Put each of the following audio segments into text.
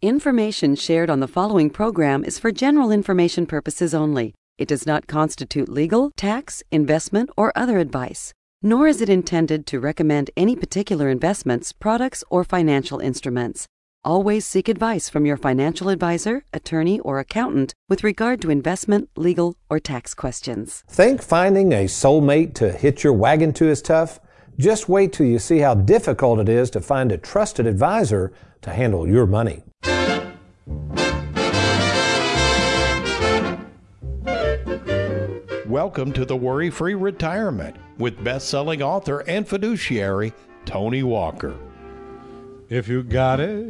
Information shared on the following program is for general information purposes only. It does not constitute legal, tax, investment, or other advice, nor is it intended to recommend any particular investments, products, or financial instruments. Always seek advice from your financial advisor, attorney, or accountant with regard to investment, legal, or tax questions. Think finding a soulmate to hitch your wagon to is tough? Just wait till you see how difficult it is to find a trusted advisor to handle your money. Welcome to the Worry Free Retirement with best selling author and fiduciary Tony Walker. If you got it,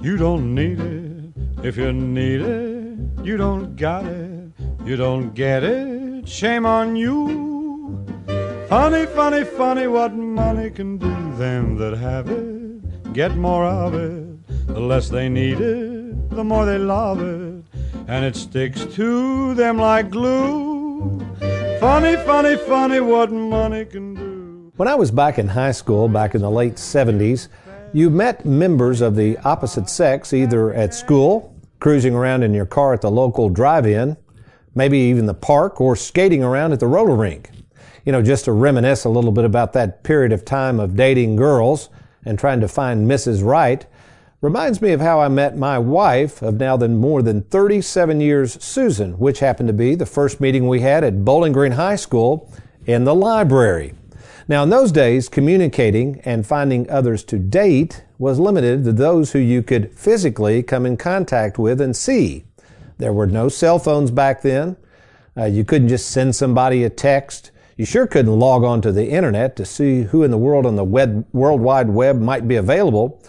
you don't need it. If you need it, you don't got it. You don't get it, shame on you. Funny, funny, funny what money can do. Them that have it get more of it. The less they need it, the more they love it. And it sticks to them like glue. Funny, funny, funny what money can do. When I was back in high school, back in the late 70s, you met members of the opposite sex either at school, cruising around in your car at the local drive in, maybe even the park, or skating around at the roller rink. You know, just to reminisce a little bit about that period of time of dating girls and trying to find Mrs. Right, reminds me of how I met my wife of now than more than 37 years, Susan, which happened to be the first meeting we had at Bowling Green High School in the library. Now, in those days, communicating and finding others to date was limited to those who you could physically come in contact with and see. There were no cell phones back then. Uh, you couldn't just send somebody a text. You sure couldn't log on to the internet to see who in the world on the web, World Wide Web might be available.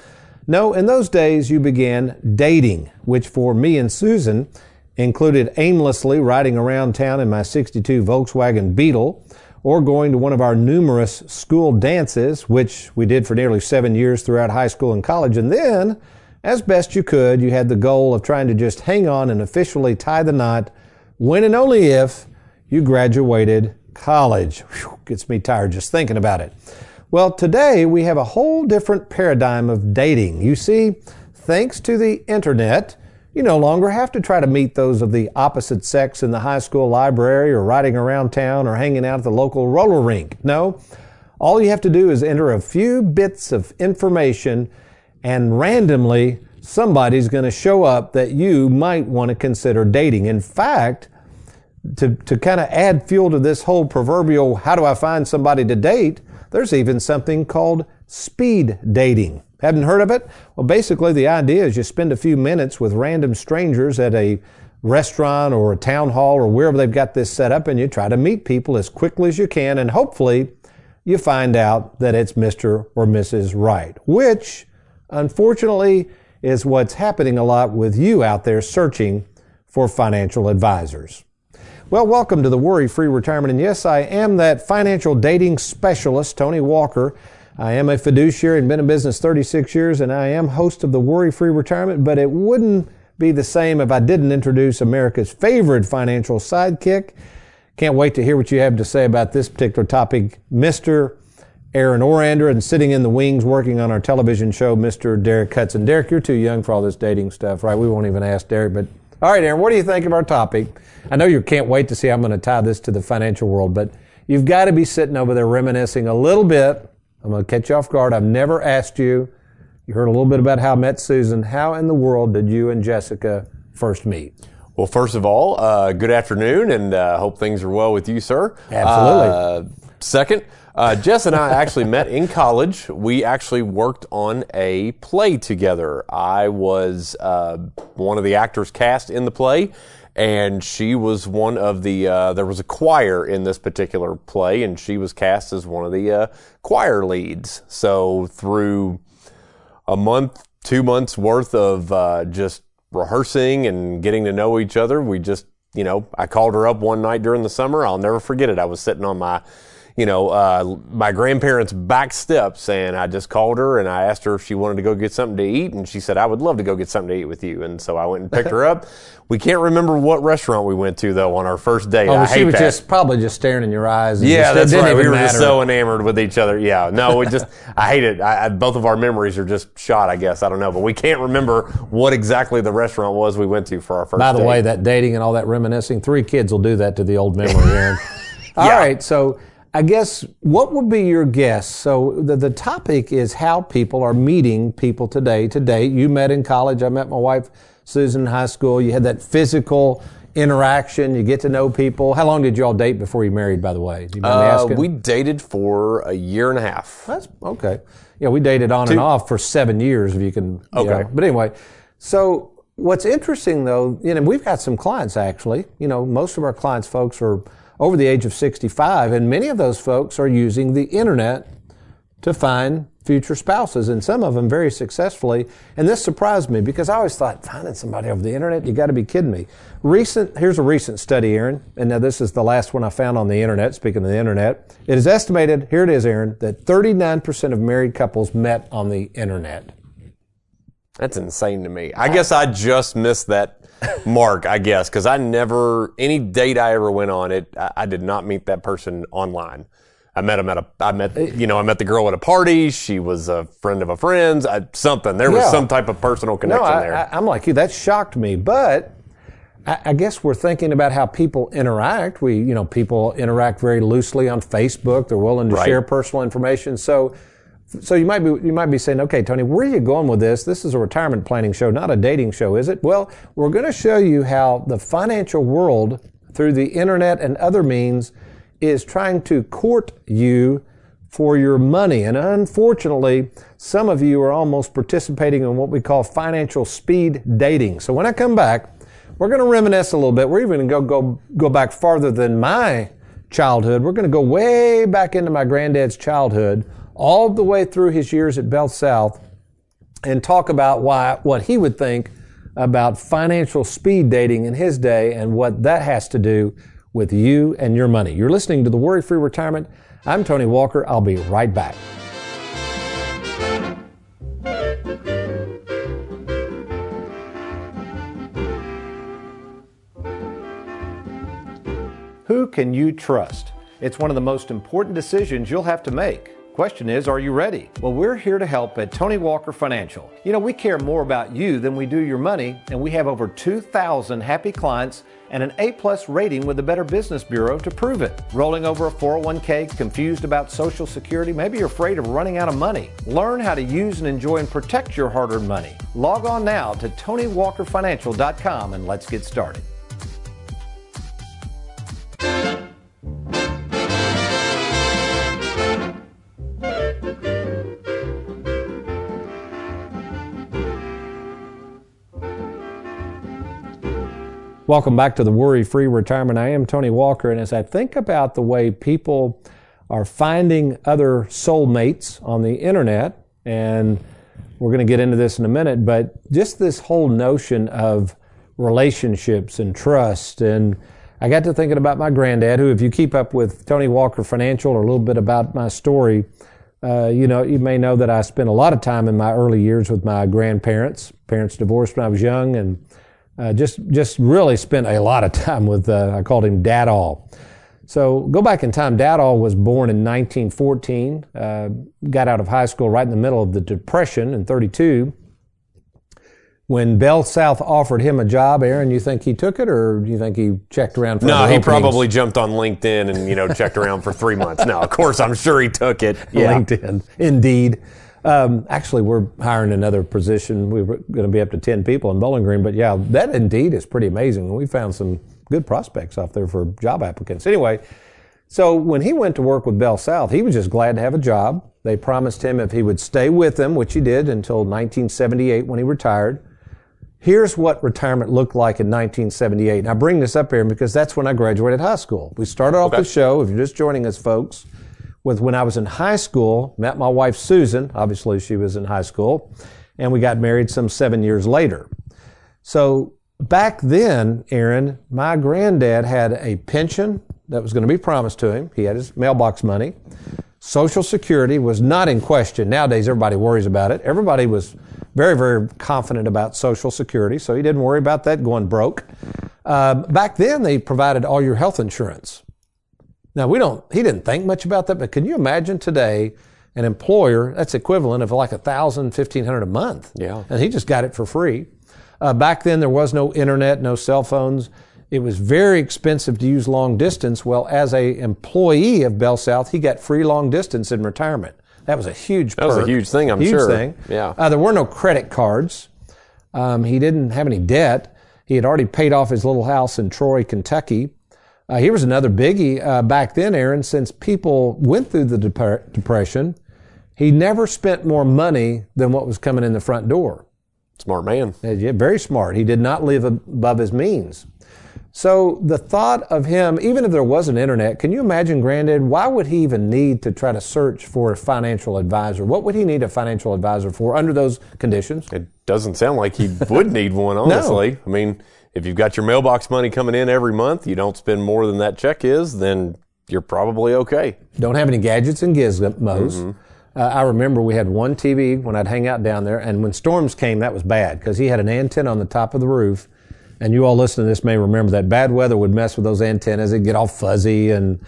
No, in those days you began dating, which for me and Susan included aimlessly riding around town in my 62 Volkswagen Beetle or going to one of our numerous school dances, which we did for nearly seven years throughout high school and college. And then, as best you could, you had the goal of trying to just hang on and officially tie the knot when and only if you graduated college. Whew, gets me tired just thinking about it. Well, today we have a whole different paradigm of dating. You see, thanks to the internet, you no longer have to try to meet those of the opposite sex in the high school library or riding around town or hanging out at the local roller rink. No, all you have to do is enter a few bits of information and randomly somebody's going to show up that you might want to consider dating. In fact, to, to kind of add fuel to this whole proverbial, how do I find somebody to date? There's even something called speed dating. Haven't heard of it? Well, basically, the idea is you spend a few minutes with random strangers at a restaurant or a town hall or wherever they've got this set up, and you try to meet people as quickly as you can, and hopefully, you find out that it's Mr. or Mrs. Right, which, unfortunately, is what's happening a lot with you out there searching for financial advisors. Well, welcome to the Worry Free Retirement. And yes, I am that financial dating specialist, Tony Walker. I am a fiduciary and been in business 36 years, and I am host of the Worry Free Retirement, but it wouldn't be the same if I didn't introduce America's favorite financial sidekick. Can't wait to hear what you have to say about this particular topic, Mr. Aaron Orander, and sitting in the wings working on our television show, Mr. Derek Hudson. Derek, you're too young for all this dating stuff, right? We won't even ask Derek, but all right, Aaron, what do you think of our topic? I know you can't wait to see how I'm going to tie this to the financial world, but you've got to be sitting over there reminiscing a little bit. I'm going to catch you off guard. I've never asked you. You heard a little bit about how I met Susan. How in the world did you and Jessica first meet? Well, first of all, uh, good afternoon, and uh, hope things are well with you, sir. Absolutely. Uh, second, uh, Jess and I actually met in college. We actually worked on a play together. I was uh, one of the actors cast in the play, and she was one of the. Uh, there was a choir in this particular play, and she was cast as one of the uh, choir leads. So through a month, two months worth of uh, just rehearsing and getting to know each other, we just, you know, I called her up one night during the summer. I'll never forget it. I was sitting on my you know, uh, my grandparents' back steps, and I just called her and I asked her if she wanted to go get something to eat, and she said I would love to go get something to eat with you, and so I went and picked her up. We can't remember what restaurant we went to though on our first date. Oh, I she was that. just probably just staring in your eyes. and Yeah, just- that's right. We were just so enamored with each other. Yeah, no, we just, I hate it. I, I, both of our memories are just shot, I guess. I don't know, but we can't remember what exactly the restaurant was we went to for our first By the date. way, that dating and all that reminiscing, three kids will do that to the old memory, Aaron. All Yeah. right, so I guess what would be your guess? So the, the topic is how people are meeting people today. Today, you met in college. I met my wife, Susan, in high school. You had that physical interaction. You get to know people. How long did you all date before you married, by the way? Do you mind uh, asking? we dated for a year and a half. That's okay. Yeah, we dated on and off for seven years, if you can. you Okay. know. But anyway, so what's interesting though, you know, we've got some clients actually. You know, most of our clients, folks, are over the age of 65, and many of those folks are using the internet to find future spouses, and some of them very successfully. And this surprised me because I always thought finding somebody over the internet, you got to be kidding me. Recent, here's a recent study, Aaron, and now this is the last one I found on the internet. Speaking of the internet, it is estimated, here it is, Aaron, that 39% of married couples met on the internet. That's insane to me. I guess I just missed that mark, I guess, because I never, any date I ever went on, it, I, I did not meet that person online. I met him at a, I met, you know, I met the girl at a party. She was a friend of a friend's, I, something. There was Yeah. some type of personal connection No, I, there. I, I'm like you. That shocked me, but I, I guess we're thinking about how people interact. We, you know, people interact very loosely on Facebook. They're willing to Right. share personal information. So, so you might be you might be saying, okay, Tony, where are you going with this? This is a retirement planning show, not a dating show, is it? Well, we're going to show you how the financial world, through the internet and other means, is trying to court you for your money. And unfortunately, some of you are almost participating in what we call financial speed dating. So when I come back, we're going to reminisce a little bit. We're even going to go, go, go back farther than my childhood. We're going to go way back into my granddad's childhood, all the way through his years at Bell South, and talk about why, what he would think about financial speed dating in his day and what that has to do with you and your money. You're listening to the Worry Free Retirement. I'm Tony Walker. I'll be right back. Who can you trust? It's one of the most important decisions you'll have to make. Question is, are you ready? Well, we're here to help at Tony Walker Financial. You know, we care more about you than we do your money, and we have over 2,000 happy clients and an A plus rating with the Better Business Bureau to prove it. Rolling over a 401k, confused about Social Security, maybe you're afraid of running out of money. Learn how to use and enjoy and protect your hard earned money. Log on now to TonyWalkerFinancial.com and let's get started. Welcome back to the Worry Free Retirement. I am Tony Walker, and as I think about the way people are finding other soulmates on the internet, and we're going to get into this in a minute, but just this whole notion of relationships and trust. And I got to thinking about my granddad, who, if you keep up with Tony Walker Financial or a little bit about my story, uh, you know, you may know that I spent a lot of time in my early years with my grandparents. Parents divorced when I was young, and uh, just just really spent a lot of time with. Uh, I called him Dad All. So go back in time. Dad All was born in 1914. Uh, got out of high school right in the middle of the Depression in 32. When Bell South offered him a job, Aaron, you think he took it, or do you think he checked around for no, he openings? probably jumped on LinkedIn and, you know, checked around for three months. No, of course, I'm sure he took it. Yeah. LinkedIn. Indeed. Um, actually, we're hiring another position. We're going to be up to 10 people in Bowling Green. But yeah, that indeed is pretty amazing. We found some good prospects out there for job applicants. Anyway, so when he went to work with Bell South, he was just glad to have a job. They promised him if he would stay with them, which he did until 1978 when he retired. Here's what retirement looked like in 1978. And I bring this up here because that's when I graduated high school. We started off the show, if you're just joining us, folks, with when I was in high school, met my wife Susan. Obviously, she was in high school, and we got married some seven years later. So back then, Aaron, my granddad had a pension that was going to be promised to him. He had his mailbox money. Social Security was not in question. Nowadays, everybody worries about it. Everybody was very, very confident about Social Security, so he didn't worry about that going broke. Uh, back then, they provided all your health insurance. Now, we don't, he didn't think much about that, but can you imagine today an employer, that's equivalent of like a thousand, fifteen hundred a month. Yeah. And he just got it for free. Uh, back then, there was no internet, no cell phones. It was very expensive to use long distance. Well, as a employee of Bell South, he got free long distance in retirement. That was a huge. That was a huge thing, I'm huge sure. Thing. Yeah. Uh, there were no credit cards. Um, he didn't have any debt. He had already paid off his little house in Troy, Kentucky. Uh, here was another biggie uh, back then, Aaron. Since people went through the dep- depression, he never spent more money than what was coming in the front door. Smart man. Uh, yeah, very smart. He did not live above his means. So the thought of him, even if there was an internet, can you imagine, Granddad, why would he even need to try to search for a financial advisor? What would he need a financial advisor for under those conditions? It doesn't sound like he would need one, honestly. I mean, if you've got your mailbox money coming in every month, you don't spend more than that check is, then you're probably okay. Don't have any gadgets and gizmos. Uh, I remember we had one TV when I'd hang out down there, and when storms came, that was bad because he had an antenna on the top of the roof. And you all listening to this may remember that bad weather would mess with those antennas; it'd get all fuzzy, and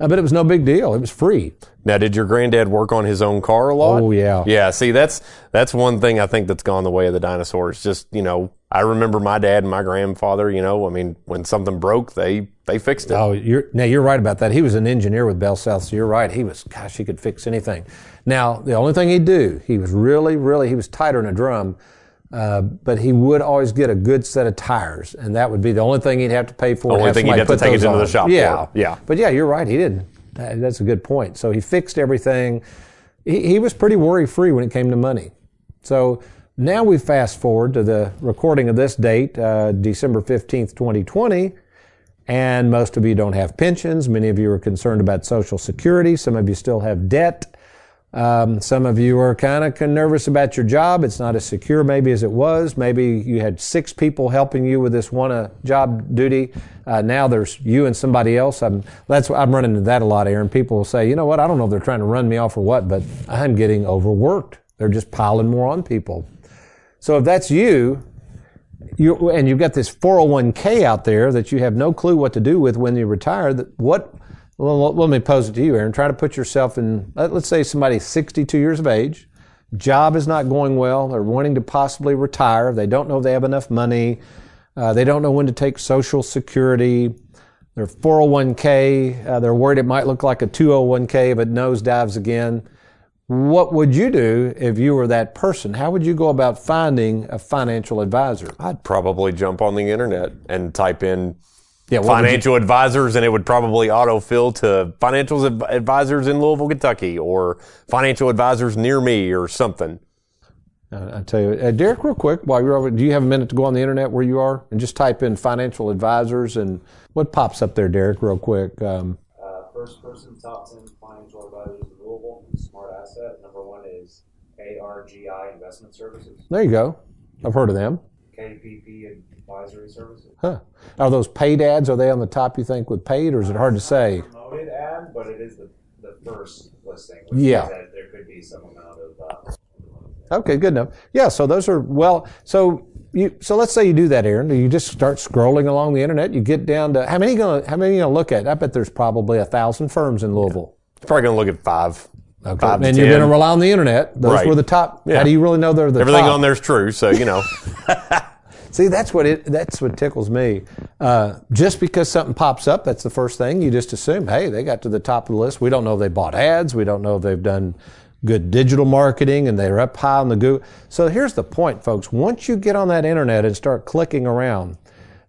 uh, bet it was no big deal. It was free. Now, did your granddad work on his own car a lot? Oh, yeah. Yeah. See, that's that's one thing I think that's gone the way of the dinosaurs. Just you know, I remember my dad and my grandfather. You know, I mean, when something broke, they they fixed it. Oh, you're now you're right about that. He was an engineer with Bell South, so you're right. He was, gosh, he could fix anything. Now, the only thing he'd do, he was really, really, he was tighter than a drum, uh, but he would always get a good set of tires, and that would be the only thing he'd have to pay for. The Only thing he'd have to take it into the shop Yeah, for. Yeah. But yeah, you're right. He didn't. That, that's a good point. So he fixed everything. He, he was pretty worry free when it came to money. So now we fast forward to the recording of this date, uh, December 15th, 2020. And most of you don't have pensions. Many of you are concerned about Social Security. Some of you still have debt. Um, some of you are kind of nervous about your job. It's not as secure maybe as it was. Maybe you had six people helping you with this one uh, job duty. Uh, now there's you and somebody else. I'm, that's I'm running into that a lot, Aaron. People will say, you know what? I don't know if they're trying to run me off or what, but I'm getting overworked. They're just piling more on people. So if that's you, you and you've got this 401k out there that you have no clue what to do with when you retire, what well, let me pose it to you, Aaron. Try to put yourself in, let's say somebody's 62 years of age, job is not going well, they're wanting to possibly retire, they don't know if they have enough money, uh, they don't know when to take Social Security, their 401k, uh, they're worried it might look like a 201k if it nosedives again. What would you do if you were that person? How would you go about finding a financial advisor? I'd probably jump on the internet and type in Yeah, what would you- financial advisors, and it would probably autofill to financial adv- advisors in Louisville, Kentucky, or financial advisors near me, or something. I tell you, uh, Derek, real quick, while you're over, do you have a minute to go on the internet where you are and just type in financial advisors and what pops up there, Derek, real quick? Um, Uh, first person top 10 financial advisors in Louisville, Smart Asset. Number one is ARGI Investment Services, there you go. I've heard of them. KPP Advisory Services. Huh. Are those paid ads? Are they on the top? You think with paid, or is it hard to say? Promoted ad, but it is the, the first listing. Which Yeah. means that there could be some amount of. Uh, Okay, good enough. Yeah, so those are well. So you so let's say you do that, Aaron. You just start scrolling along the internet. You get down to how many you gonna how many you gonna look at? I bet there's probably a thousand firms in Louisville. Probably going to look at five. Okay. Five to and you're going to rely on the internet. Those Right. were the top. Yeah. How do you really know they're the top? Everything top? on there's true, so you know. See, that's what it. That's what tickles me. Uh, just because something pops up, that's the first thing you just assume. Hey, they got to the top of the list. We don't know if they bought ads. We don't know if they've done good digital marketing, and they're up high on the Google. So here's the point, folks. Once you get on that internet and start clicking around,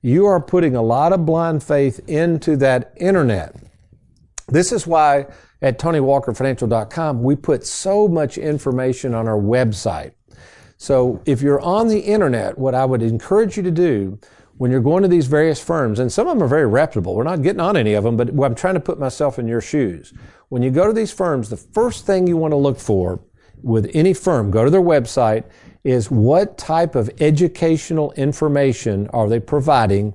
you are putting a lot of blind faith into that internet. This is why at TonyWalkerFinancial.com we put so much information on our website. So if you're on the internet, what I would encourage you to do when you're going to these various firms, and some of them are very reputable, we're not getting on any of them, but I'm trying to put myself in your shoes. When you go to these firms, the first thing you want to look for with any firm, go to their website, is what type of educational information are they providing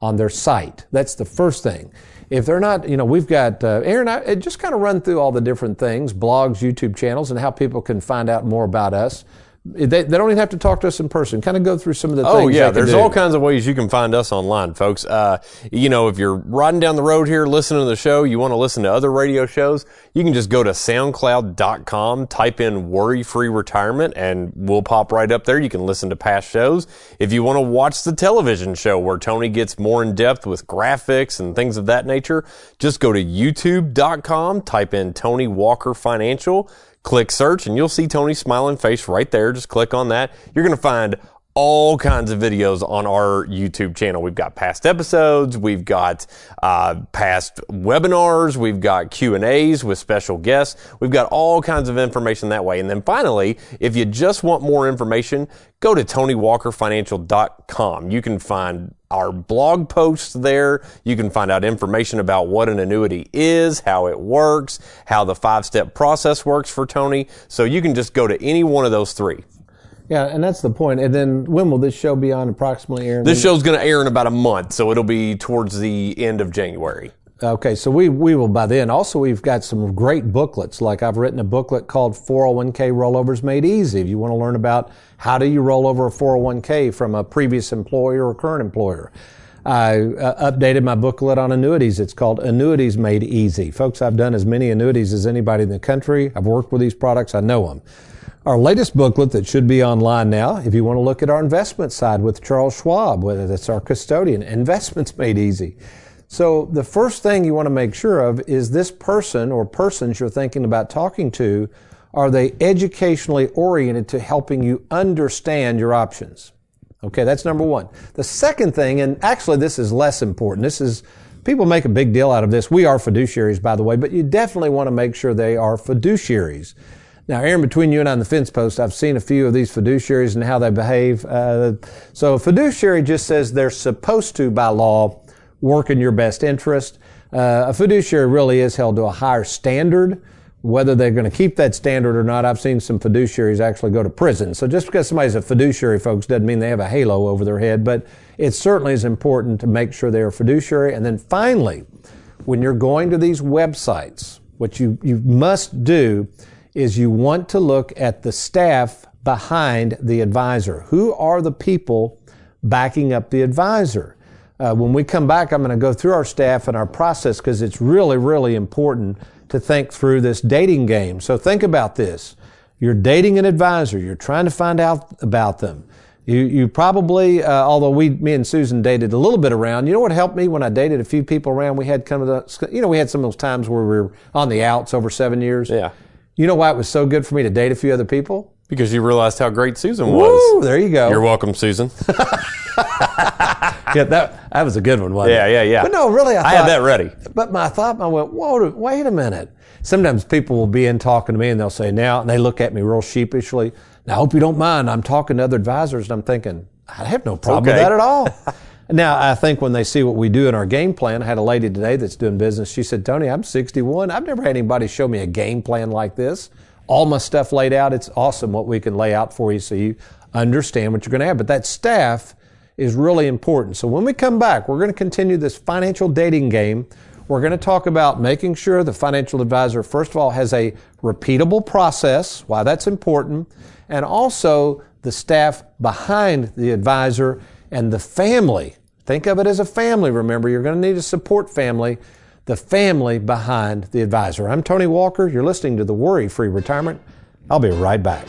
on their site. That's the first thing. If they're not, you know, we've got uh, Aaron. I just kind of run through all the different things, blogs, YouTube channels, and how people can find out more about us. They, they don't even have to talk to us in person. Kind of go through some of the things. Oh yeah, there's do. all kinds of ways you can find us online, folks. Uh, you know, if you're riding down the road here, listening to the show, you want to listen to other radio shows, you can just go to SoundCloud.com, type in "worry-free retirement," and we'll pop right up there. You can listen to past shows. If you want to watch the television show where Tony gets more in depth with graphics and things of that nature, just go to YouTube.com, type in Tony Walker Financial click search and you'll see Tony's smiling face right there. Just click on that. You're going to find all kinds of videos on our YouTube channel. We've got past episodes, we've got uh, past webinars, we've got Q and A's with special guests. We've got all kinds of information that way. And then finally, if you just want more information, go to TonyWalkerFinancial.com. You can find our blog posts there. You can find out information about what an annuity is, how it works, how the five step process works for Tony. So you can just go to any one of those three. Yeah, and that's the point. And then when will this show be on approximately, Aaron? This show's going to air in about a month, so it'll be towards the end of January. Okay, so we, we will by then. Also, we've got some great booklets. Like I've written a booklet called 401k Rollovers Made Easy. If you want to learn about how do you roll over a 401k from a previous employer or current employer. I uh, updated my booklet on annuities. It's called Annuities Made Easy. Folks, I've done as many annuities as anybody in the country. I've worked with these products. I know them. Our latest booklet that should be online now, if you want to look at our investment side with Charles Schwab, whether that's our custodian, Investments Made Easy. So the first thing you want to make sure of is this person or persons you're thinking about talking to, are they educationally oriented to helping you understand your options? Okay, that's number one. The second thing, and actually this is less important, this is, people make a big deal out of this. We are fiduciaries, by the way, but you definitely want to make sure they are fiduciaries. Now, Aaron, between you and I on the fence post, I've seen a few of these fiduciaries and how they behave. Uh, so a fiduciary just says they're supposed to, by law, work in your best interest. Uh, a fiduciary really is held to a higher standard. Whether they're going to keep that standard or not, I've seen some fiduciaries actually go to prison. So just because somebody's a fiduciary, folks, doesn't mean they have a halo over their head, but it certainly is important to make sure they're a fiduciary. And then finally, when you're going to these websites, what you, you must do is you want to look at the staff behind the advisor. Who are the people backing up the advisor? Uh, when we come back, I'm going to go through our staff and our process because it's really, really important to think through this dating game. So think about this. You're dating an advisor. You're trying to find out about them. You, you probably, uh, although we, me and Susan dated a little bit around, you know what helped me when I dated a few people around? We had kind of the, you know, we had some of those times where we were on the outs over seven years. Yeah. You know why it was so good for me to date a few other people? Because you realized how great Susan was. Woo, there you go. You're welcome, Susan. yeah, that that was a good one, wasn't Yeah, it? yeah, yeah. Yeah. But no, really, I, I had that ready. But my thought, I went, whoa, wait a minute. Sometimes people will be in talking to me and they'll say, now, and they look at me real sheepishly. Now, I hope you don't mind. I'm talking to other advisors and I'm thinking, I have no problem with that at all. now, I think when they see what we do in our game plan, I had a lady today that's doing business. She said, Tony, I'm 61. I've never had anybody show me a game plan like this. All my stuff laid out. It's awesome what we can lay out for you so you understand what you're going to have. But that staff is really important. So when we come back, we're going to continue this financial dating game. We're going to talk about making sure the financial advisor, first of all, has a repeatable process, why that's important, and also the staff behind the advisor and the family. Think of it as a family. Remember, you're going to need a support family, the family behind the advisor. I'm Tony Walker. You're listening to the Worry Free Retirement. I'll be right back.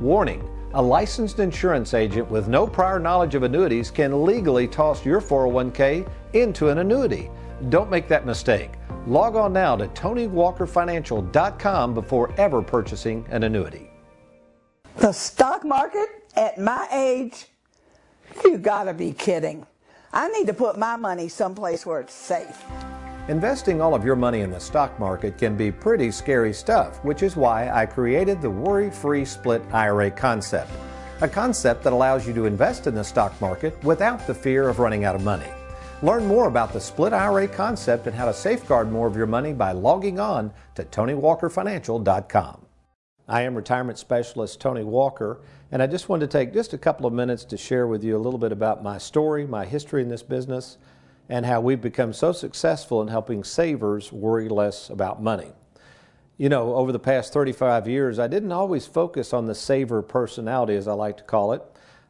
Warning a licensed insurance agent with no prior knowledge of annuities can legally toss your 401k into an annuity. Don't make that mistake. Log on now to TonyWalkerFinancial.com before ever purchasing an annuity. The stock market at my age? You gotta be kidding. I need to put my money someplace where it's safe. Investing all of your money in the stock market can be pretty scary stuff, which is why I created the Worry Free Split IRA concept. A concept that allows you to invest in the stock market without the fear of running out of money. Learn more about the split IRA concept and how to safeguard more of your money by logging on to TonyWalkerFinancial.com. I am retirement specialist Tony Walker, and I just wanted to take just a couple of minutes to share with you a little bit about my story, my history in this business, and how we've become so successful in helping savers worry less about money. You know, over the past 35 years, I didn't always focus on the saver personality, as I like to call it.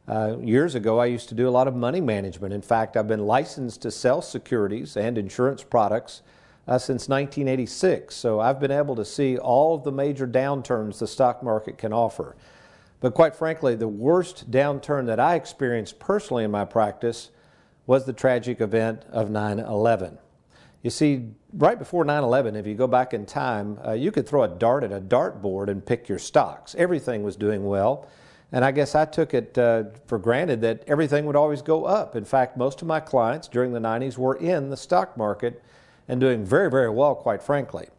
Uh, years ago, I used to do a lot of money management. In fact, I've been licensed to sell securities and insurance products uh, since 1986. So I've been able to see all of the major downturns the stock market can offer. But quite frankly, the worst downturn that I experienced personally in my practice was the tragic event of 9 11. You see, right before 9 11, if you go back in time, uh, you could throw a dart at a dartboard and pick your stocks. Everything was doing well. And I guess I took it uh, for granted that everything would always go up. In fact, most of my clients during the 90s were in the stock market and doing very, very well, quite frankly.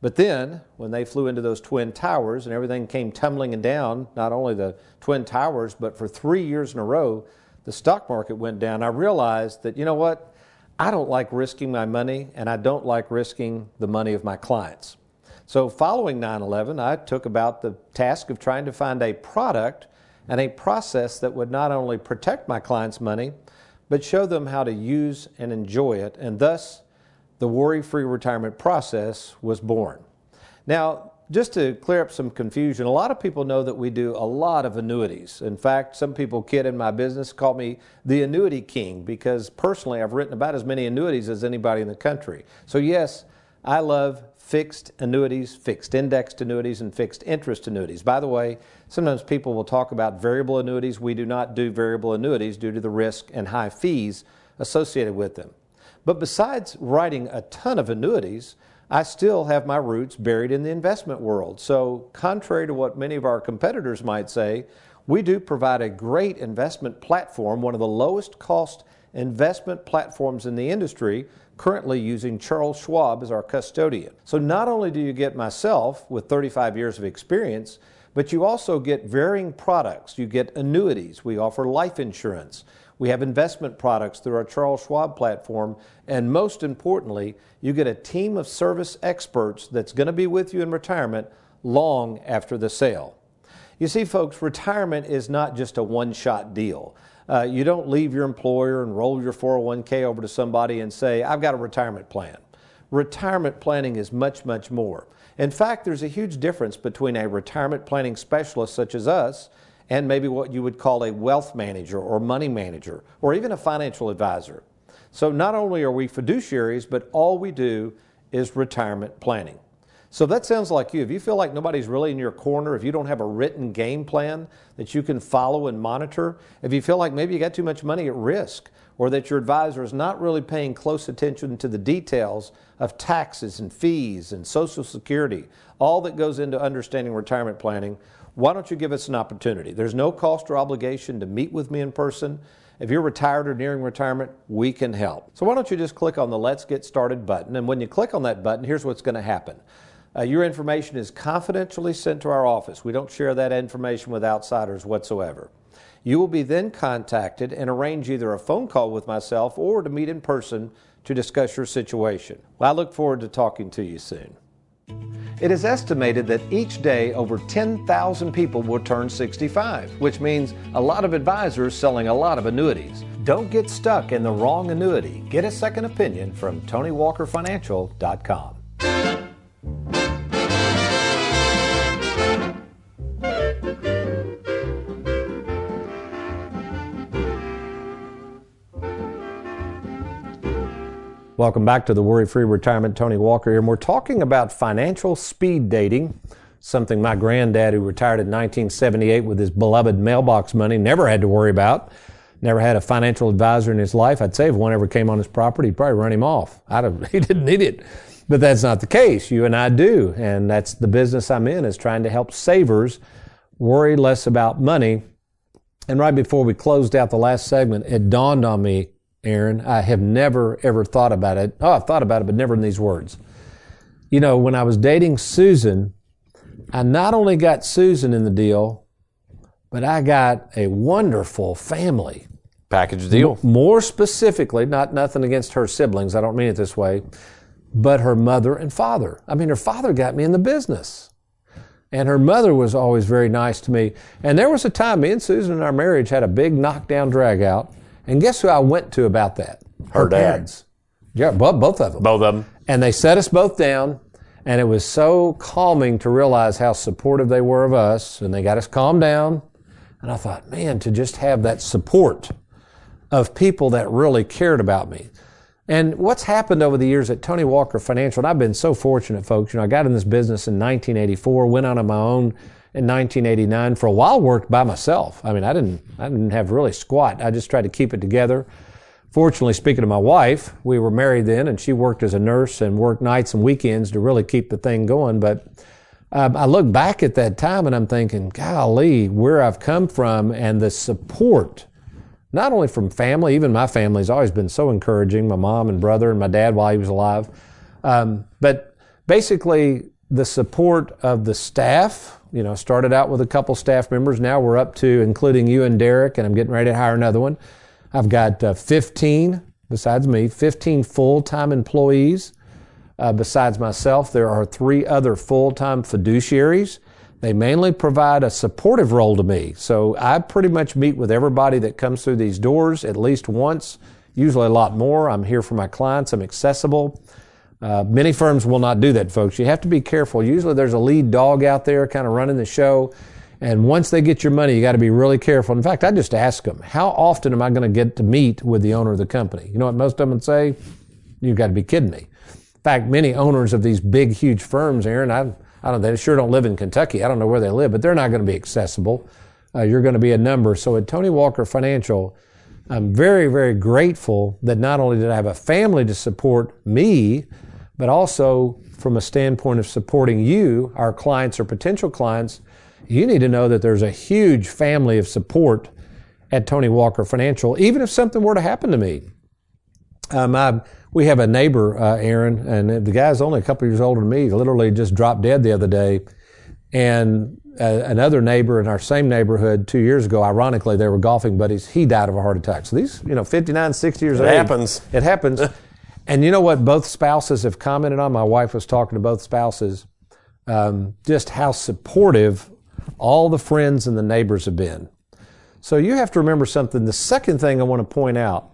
But then, when they flew into those twin towers and everything came tumbling down, not only the twin towers, but for three years in a row, the stock market went down. I realized that, you know what? I don't like risking my money and I don't like risking the money of my clients. So, following 9 11, I took about the task of trying to find a product and a process that would not only protect my clients' money, but show them how to use and enjoy it. And thus, the worry free retirement process was born. Now, just to clear up some confusion, a lot of people know that we do a lot of annuities. In fact, some people kid in my business call me the annuity king because personally I've written about as many annuities as anybody in the country. So, yes, I love fixed annuities, fixed indexed annuities, and fixed interest annuities. By the way, sometimes people will talk about variable annuities. We do not do variable annuities due to the risk and high fees associated with them. But besides writing a ton of annuities, I still have my roots buried in the investment world. So, contrary to what many of our competitors might say, we do provide a great investment platform, one of the lowest cost investment platforms in the industry, currently using Charles Schwab as our custodian. So, not only do you get myself with 35 years of experience, but you also get varying products. You get annuities, we offer life insurance. We have investment products through our Charles Schwab platform. And most importantly, you get a team of service experts that's going to be with you in retirement long after the sale. You see, folks, retirement is not just a one shot deal. Uh, you don't leave your employer and roll your 401k over to somebody and say, I've got a retirement plan. Retirement planning is much, much more. In fact, there's a huge difference between a retirement planning specialist such as us and maybe what you would call a wealth manager or money manager or even a financial advisor. So not only are we fiduciaries, but all we do is retirement planning. So that sounds like you. If you feel like nobody's really in your corner, if you don't have a written game plan that you can follow and monitor, if you feel like maybe you got too much money at risk, or that your advisor is not really paying close attention to the details of taxes and fees and Social Security, all that goes into understanding retirement planning, why don't you give us an opportunity? There's no cost or obligation to meet with me in person. If you're retired or nearing retirement, we can help. So why don't you just click on the Let's Get Started button? And when you click on that button, here's what's going to happen. Uh, your information is confidentially sent to our office. We don't share that information with outsiders whatsoever. You will be then contacted and arrange either a phone call with myself or to meet in person to discuss your situation. Well, I look forward to talking to you soon. It is estimated that each day over 10,000 people will turn 65, which means a lot of advisors selling a lot of annuities. Don't get stuck in the wrong annuity. Get a second opinion from TonyWalkerFinancial.com. Welcome back to the Worry Free Retirement. Tony Walker here. And we're talking about financial speed dating, something my granddad, who retired in 1978 with his beloved mailbox money, never had to worry about. Never had a financial advisor in his life. I'd say if one ever came on his property, he'd probably run him off. I'd he didn't need it. But that's not the case. You and I do. And that's the business I'm in is trying to help savers worry less about money. And right before we closed out the last segment, it dawned on me Aaron. I have never, ever thought about it. Oh, I've thought about it, but never in these words. You know, when I was dating Susan, I not only got Susan in the deal, but I got a wonderful family. Package deal. More specifically, not nothing against her siblings, I don't mean it this way, but her mother and father. I mean, her father got me in the business. And her mother was always very nice to me. And there was a time me and Susan in our marriage had a big knockdown drag out. And guess who I went to about that? Her dad. parents. Yeah, both, both of them. Both of them. And they set us both down. And it was so calming to realize how supportive they were of us. And they got us calmed down. And I thought, man, to just have that support of people that really cared about me. And what's happened over the years at Tony Walker Financial, and I've been so fortunate, folks. You know, I got in this business in 1984, went out on my own in 1989. For a while, worked by myself. I mean, I didn't, I didn't have really squat. I just tried to keep it together. Fortunately, speaking of my wife, we were married then, and she worked as a nurse and worked nights and weekends to really keep the thing going. But um, I look back at that time and I'm thinking, golly, where I've come from and the support not only from family, even my family's always been so encouraging, my mom and brother and my dad while he was alive. Um, but basically, the support of the staff, you know, started out with a couple staff members. Now we're up to, including you and Derek, and I'm getting ready to hire another one. I've got uh, 15, besides me, 15 full time employees. Uh, besides myself, there are three other full time fiduciaries. They mainly provide a supportive role to me. So I pretty much meet with everybody that comes through these doors at least once, usually a lot more. I'm here for my clients. I'm accessible. Uh, many firms will not do that, folks. You have to be careful. Usually there's a lead dog out there kind of running the show. And once they get your money, you got to be really careful. In fact, I just ask them, how often am I going to get to meet with the owner of the company? You know what most of them say? You've got to be kidding me. In fact, many owners of these big, huge firms, Aaron, I I don't. They sure don't live in Kentucky. I don't know where they live, but they're not going to be accessible. Uh, you're going to be a number. So at Tony Walker Financial, I'm very, very grateful that not only did I have a family to support me, but also from a standpoint of supporting you, our clients or potential clients, you need to know that there's a huge family of support at Tony Walker Financial, even if something were to happen to me. Um, I, we have a neighbor, uh, Aaron, and the guy's only a couple years older than me. He literally just dropped dead the other day. And uh, another neighbor in our same neighborhood two years ago, ironically, they were golfing buddies. He died of a heart attack. So these, you know, 59, 60 years it old. It happens. It happens. and you know what both spouses have commented on? My wife was talking to both spouses, um, just how supportive all the friends and the neighbors have been. So you have to remember something. The second thing I want to point out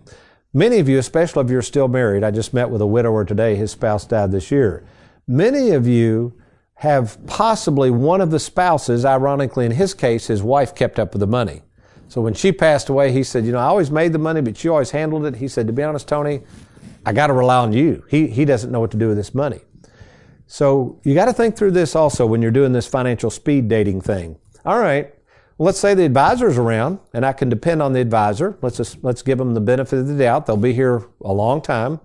Many of you, especially if you're still married, I just met with a widower today, his spouse died this year. Many of you have possibly one of the spouses, ironically in his case, his wife kept up with the money. So when she passed away, he said, You know, I always made the money, but you always handled it. He said, To be honest, Tony, I got to rely on you. He, he doesn't know what to do with this money. So you got to think through this also when you're doing this financial speed dating thing. All right, let's say the advisor's around and I can depend on the advisor. Let's just, let's give them the benefit of the doubt. They'll be here a long time.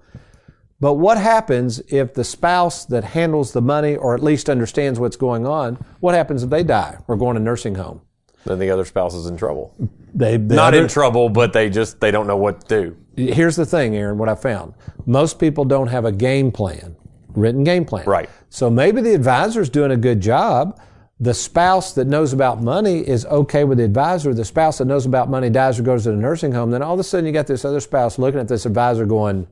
But what happens if the spouse that handles the money or at least understands what's going on, what happens if they die or go in a nursing home? Then the other spouse is in trouble. They, the Not other, in trouble, but they just they don't know what to do. Here's the thing, Aaron, what I found. Most people don't have a game plan, written game plan. Right. So maybe the advisor's doing a good job, the spouse that knows about money is okay with the advisor. The spouse that knows about money dies or goes to the nursing home. Then all of a sudden you got this other spouse looking at this advisor going,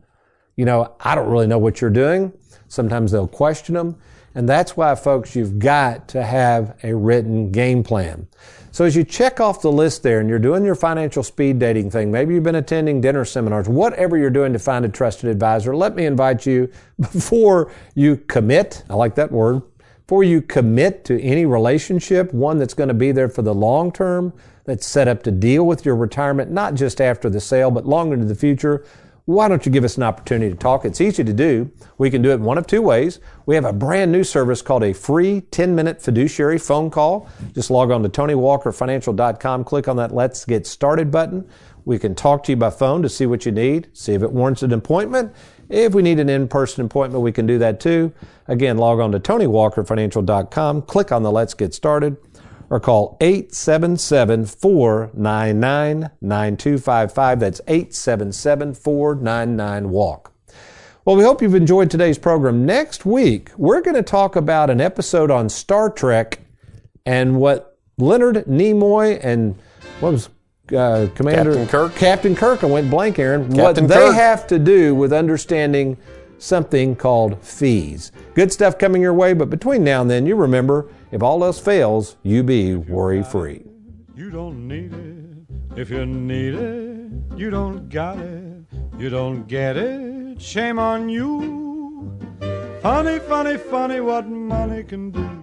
you know, I don't really know what you're doing. Sometimes they'll question them. And that's why, folks, you've got to have a written game plan. So as you check off the list there and you're doing your financial speed dating thing, maybe you've been attending dinner seminars, whatever you're doing to find a trusted advisor, let me invite you before you commit, I like that word, before you commit to any relationship, one that's going to be there for the long term, that's set up to deal with your retirement, not just after the sale, but long into the future, why don't you give us an opportunity to talk? It's easy to do. We can do it one of two ways. We have a brand new service called a free 10 minute fiduciary phone call. Just log on to TonyWalkerFinancial.com, click on that Let's Get Started button. We can talk to you by phone to see what you need, see if it warrants an appointment. If we need an in-person appointment, we can do that too. Again, log on to TonyWalkerFinancial.com, click on the Let's Get Started, or call 877-499-9255. That's 877-499-WALK. Well, we hope you've enjoyed today's program. Next week, we're going to talk about an episode on Star Trek and what Leonard Nimoy and what was uh, Commander Captain Kirk? Captain Kirk. I went blank, Aaron. Captain what they Kirk. have to do with understanding something called fees. Good stuff coming your way, but between now and then, you remember if all else fails, you be worry free. You don't need it. If you need it, you don't got it. You don't get it. Shame on you. Funny, funny, funny what money can do.